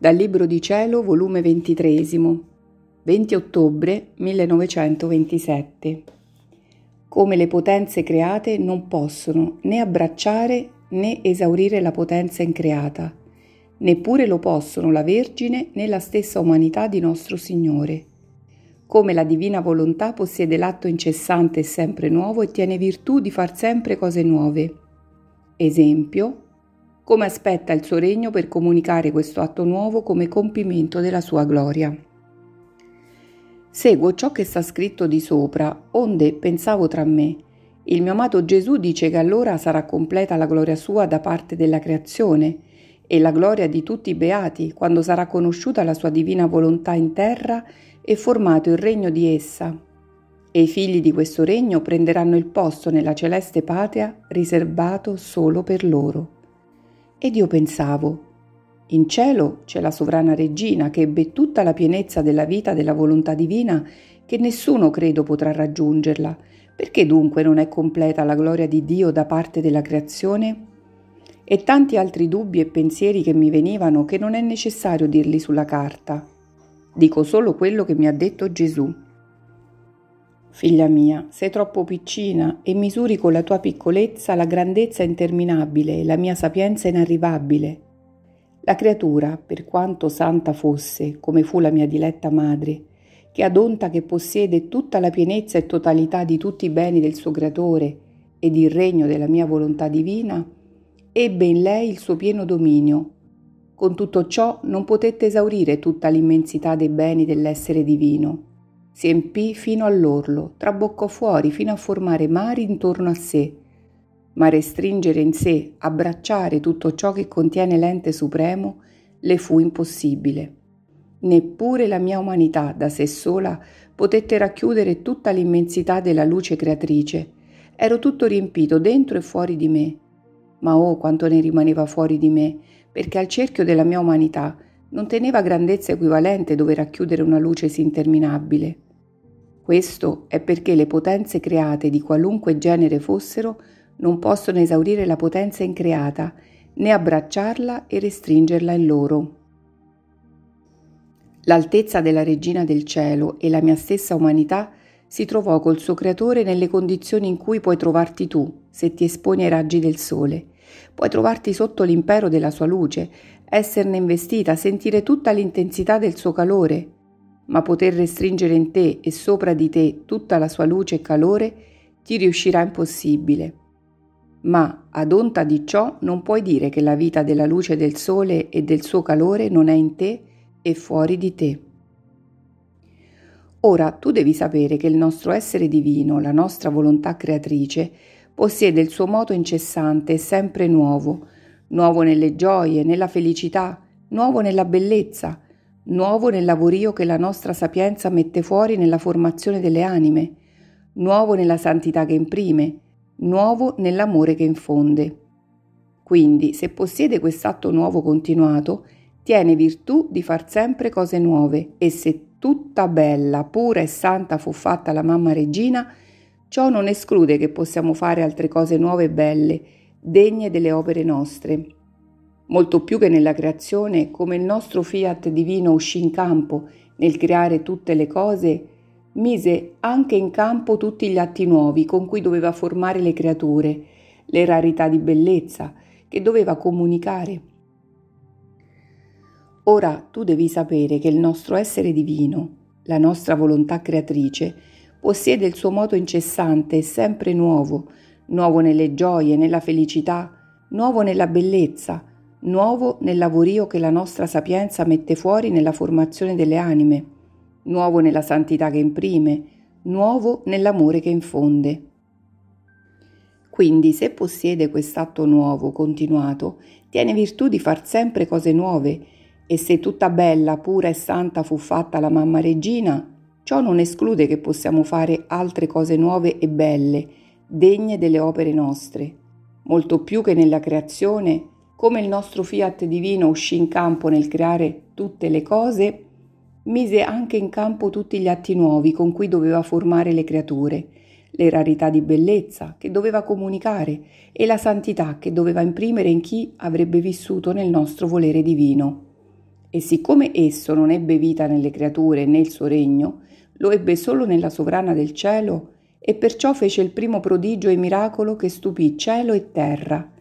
Dal Libro di Cielo, volume 23, 20 ottobre 1927. Come le potenze create non possono né abbracciare né esaurire la potenza increata, neppure lo possono la Vergine né la stessa umanità di nostro Signore. Come la divina volontà possiede l'atto incessante e sempre nuovo e tiene virtù di far sempre cose nuove. Esempio, come aspetta il suo regno per comunicare questo atto nuovo come compimento della sua gloria. Seguo ciò che sta scritto di sopra, onde pensavo tra me. Il mio amato Gesù dice che allora sarà completa la gloria sua da parte della creazione e la gloria di tutti i beati quando sarà conosciuta la sua divina volontà in terra e formato il regno di essa. E i figli di questo regno prenderanno il posto nella celeste patria riservato solo per loro. Ed io pensavo, in cielo c'è la sovrana regina che ebbe tutta la pienezza della vita della volontà divina che nessuno credo potrà raggiungerla. Perché dunque non è completa la gloria di Dio da parte della creazione? E tanti altri dubbi e pensieri che mi venivano che non è necessario dirli sulla carta. Dico solo quello che mi ha detto Gesù. Figlia mia, sei troppo piccina e misuri con la tua piccolezza la grandezza interminabile e la mia sapienza inarrivabile. La creatura, per quanto santa fosse, come fu la mia diletta madre, che adonta che possiede tutta la pienezza e totalità di tutti i beni del suo creatore ed il regno della mia volontà divina, ebbe in lei il suo pieno dominio. Con tutto ciò non potette esaurire tutta l'immensità dei beni dell'essere divino si empì fino all'orlo, traboccò fuori fino a formare mari intorno a sé, ma restringere in sé, abbracciare tutto ciò che contiene l'ente supremo, le fu impossibile. Neppure la mia umanità da sé sola potette racchiudere tutta l'immensità della luce creatrice. Ero tutto riempito dentro e fuori di me. Ma oh quanto ne rimaneva fuori di me, perché al cerchio della mia umanità non teneva grandezza equivalente dove racchiudere una luce sì interminabile. Questo è perché le potenze create di qualunque genere fossero non possono esaurire la potenza increata, né abbracciarla e restringerla in loro. L'altezza della regina del cielo e la mia stessa umanità si trovò col suo creatore nelle condizioni in cui puoi trovarti tu se ti esponi ai raggi del sole. Puoi trovarti sotto l'impero della sua luce, esserne investita, sentire tutta l'intensità del suo calore, ma poter restringere in te e sopra di te tutta la sua luce e calore ti riuscirà impossibile. Ma ad onta di ciò non puoi dire che la vita della luce del sole e del suo calore non è in te e fuori di te. Ora tu devi sapere che il nostro essere divino, la nostra volontà creatrice, possiede il suo moto incessante e sempre nuovo, nuovo nelle gioie, nella felicità, nuovo nella bellezza, nuovo nel lavorio che la nostra sapienza mette fuori nella formazione delle anime, nuovo nella santità che imprime, nuovo nell'amore che infonde. Quindi, se possiede quest'atto nuovo continuato, tiene virtù di far sempre cose nuove e se tutta bella, pura e santa fu fatta la mamma regina, ciò non esclude che possiamo fare altre cose nuove e belle, degne delle opere nostre molto più che nella creazione, come il nostro fiat divino uscì in campo nel creare tutte le cose, mise anche in campo tutti gli atti nuovi con cui doveva formare le creature, le rarità di bellezza che doveva comunicare. Ora tu devi sapere che il nostro essere divino, la nostra volontà creatrice, possiede il suo moto incessante e sempre nuovo, nuovo nelle gioie, nella felicità, nuovo nella bellezza, nuovo nel lavorio che la nostra sapienza mette fuori nella formazione delle anime, nuovo nella santità che imprime, nuovo nell'amore che infonde. Quindi se possiede quest'atto nuovo, continuato, tiene virtù di far sempre cose nuove, e se tutta bella, pura e santa fu fatta la mamma regina, ciò non esclude che possiamo fare altre cose nuove e belle, degne delle opere nostre, molto più che nella creazione come il nostro fiat divino uscì in campo nel creare tutte le cose, mise anche in campo tutti gli atti nuovi con cui doveva formare le creature, le rarità di bellezza che doveva comunicare e la santità che doveva imprimere in chi avrebbe vissuto nel nostro volere divino. E siccome esso non ebbe vita nelle creature né il suo regno, lo ebbe solo nella sovrana del cielo e perciò fece il primo prodigio e miracolo che stupì cielo e terra.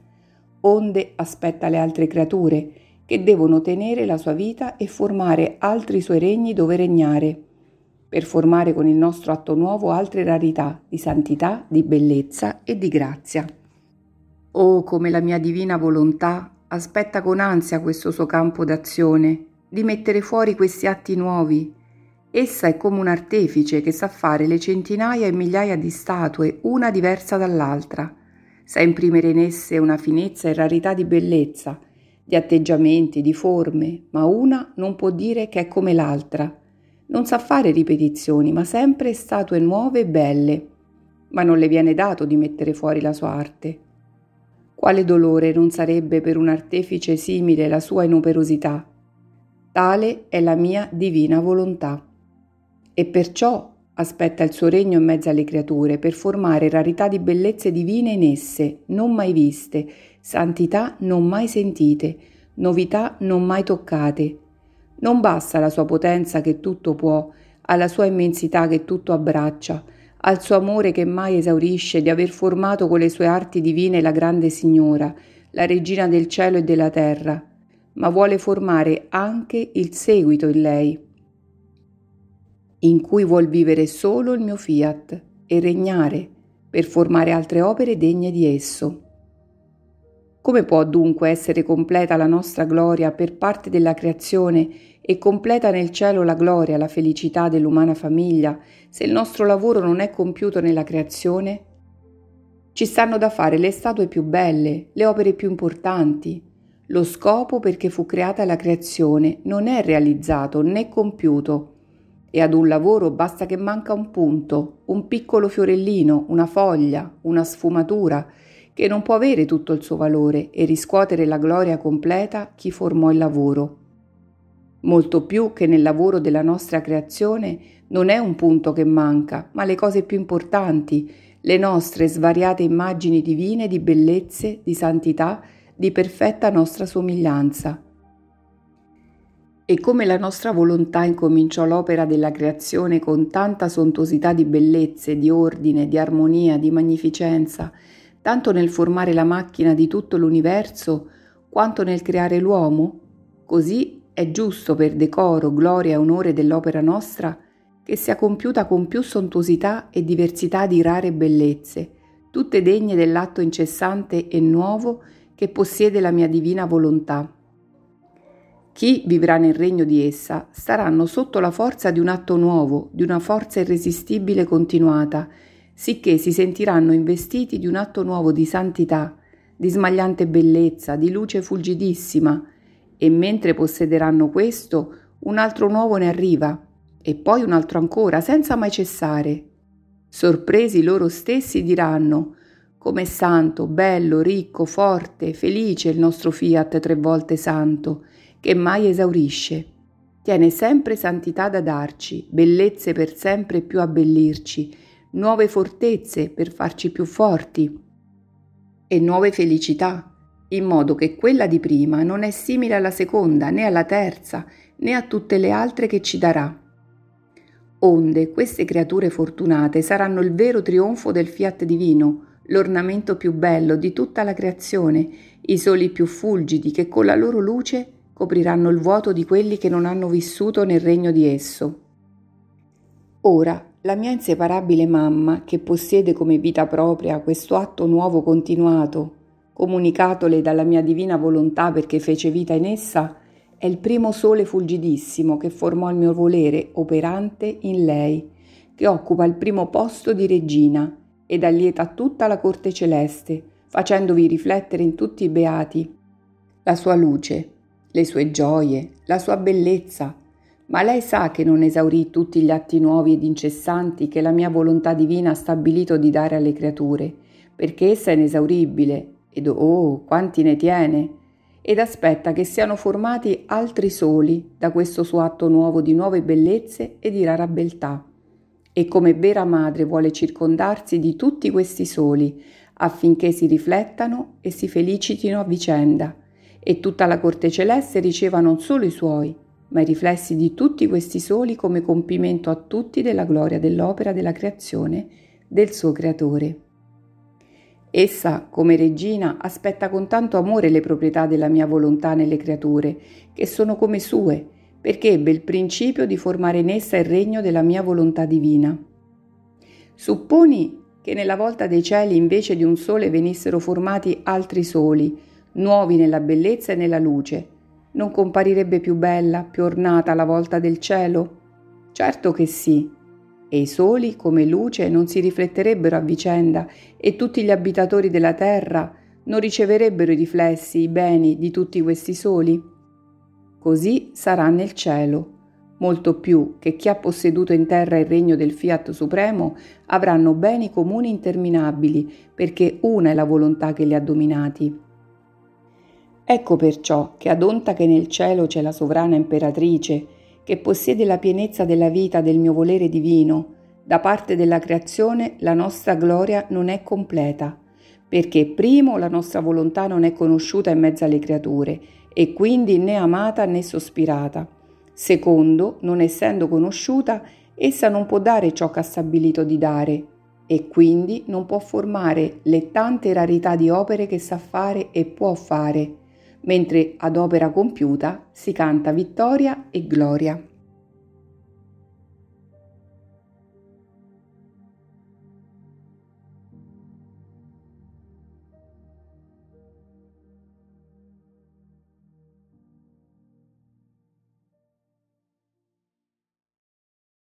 Onde aspetta le altre creature, che devono tenere la sua vita e formare altri suoi regni dove regnare, per formare con il nostro atto nuovo altre rarità di santità, di bellezza e di grazia. Oh, come la mia divina volontà aspetta con ansia questo suo campo d'azione, di mettere fuori questi atti nuovi. Essa è come un artefice che sa fare le centinaia e migliaia di statue, una diversa dall'altra. Sa imprimere in esse una finezza e rarità di bellezza, di atteggiamenti, di forme, ma una non può dire che è come l'altra non sa fare ripetizioni, ma sempre statue nuove e belle. Ma non le viene dato di mettere fuori la sua arte. Quale dolore non sarebbe per un artefice simile la sua inoperosità? Tale è la mia divina volontà. E perciò aspetta il suo regno in mezzo alle creature per formare rarità di bellezze divine in esse, non mai viste, santità non mai sentite, novità non mai toccate, non basta la sua potenza che tutto può, alla sua immensità che tutto abbraccia, al suo amore che mai esaurisce di aver formato con le sue arti divine la grande signora, la regina del cielo e della terra, ma vuole formare anche il seguito in lei, in cui vuol vivere solo il mio fiat e regnare per formare altre opere degne di esso. Come può dunque essere completa la nostra gloria per parte della creazione e completa nel cielo la gloria, la felicità dell'umana famiglia, se il nostro lavoro non è compiuto nella creazione? Ci stanno da fare le statue più belle, le opere più importanti. Lo scopo perché fu creata la creazione non è realizzato né compiuto. E ad un lavoro basta che manca un punto, un piccolo fiorellino, una foglia, una sfumatura, che non può avere tutto il suo valore e riscuotere la gloria completa chi formò il lavoro. Molto più che nel lavoro della nostra creazione non è un punto che manca, ma le cose più importanti, le nostre svariate immagini divine di bellezze, di santità, di perfetta nostra somiglianza. E come la nostra volontà incominciò l'opera della creazione con tanta sontuosità di bellezze, di ordine, di armonia, di magnificenza, tanto nel formare la macchina di tutto l'universo quanto nel creare l'uomo, così è giusto per decoro, gloria e onore dell'opera nostra che sia compiuta con più sontuosità e diversità di rare bellezze, tutte degne dell'atto incessante e nuovo che possiede la mia divina volontà. Chi vivrà nel regno di essa staranno sotto la forza di un atto nuovo, di una forza irresistibile continuata, sicché si sentiranno investiti di un atto nuovo di santità, di smagliante bellezza, di luce fulgidissima, e mentre possederanno questo, un altro nuovo ne arriva, e poi un altro ancora, senza mai cessare. Sorpresi loro stessi diranno Com'è santo, bello, ricco, forte, felice il nostro fiat tre volte santo, che mai esaurisce. Tiene sempre santità da darci, bellezze per sempre più abbellirci, nuove fortezze per farci più forti e nuove felicità, in modo che quella di prima non è simile alla seconda, né alla terza, né a tutte le altre che ci darà. Onde queste creature fortunate saranno il vero trionfo del fiat divino, l'ornamento più bello di tutta la creazione, i soli più fulgidi che con la loro luce copriranno il vuoto di quelli che non hanno vissuto nel regno di esso. Ora la mia inseparabile mamma, che possiede come vita propria questo atto nuovo continuato, comunicatole dalla mia divina volontà perché fece vita in essa, è il primo sole fulgidissimo che formò il mio volere operante in lei, che occupa il primo posto di regina ed allieta tutta la corte celeste, facendovi riflettere in tutti i beati la sua luce, le sue gioie, la sua bellezza, ma lei sa che non esaurì tutti gli atti nuovi ed incessanti che la mia volontà divina ha stabilito di dare alle creature, perché essa è inesauribile ed oh, quanti ne tiene! Ed aspetta che siano formati altri soli da questo suo atto nuovo di nuove bellezze e di rara beltà. E come vera madre vuole circondarsi di tutti questi soli, affinché si riflettano e si felicitino a vicenda e tutta la corte celeste riceva non solo i suoi, ma i riflessi di tutti questi soli come compimento a tutti della gloria dell'opera della creazione del suo creatore. Essa, come regina, aspetta con tanto amore le proprietà della mia volontà nelle creature, che sono come sue, perché ebbe il principio di formare in essa il regno della mia volontà divina. Supponi che nella volta dei cieli invece di un sole venissero formati altri soli, nuovi nella bellezza e nella luce, non comparirebbe più bella, più ornata la volta del cielo? Certo che sì. E i soli, come luce, non si rifletterebbero a vicenda e tutti gli abitatori della terra non riceverebbero i riflessi, i beni di tutti questi soli? Così sarà nel cielo. Molto più che chi ha posseduto in terra il regno del Fiat Supremo avranno beni comuni interminabili, perché una è la volontà che li ha dominati. Ecco perciò che ad onta che nel cielo c'è la sovrana imperatrice, che possiede la pienezza della vita del mio volere divino, da parte della creazione la nostra gloria non è completa, perché primo la nostra volontà non è conosciuta in mezzo alle creature e quindi né amata né sospirata. Secondo, non essendo conosciuta, essa non può dare ciò che ha stabilito di dare e quindi non può formare le tante rarità di opere che sa fare e può fare mentre ad opera compiuta si canta vittoria e gloria.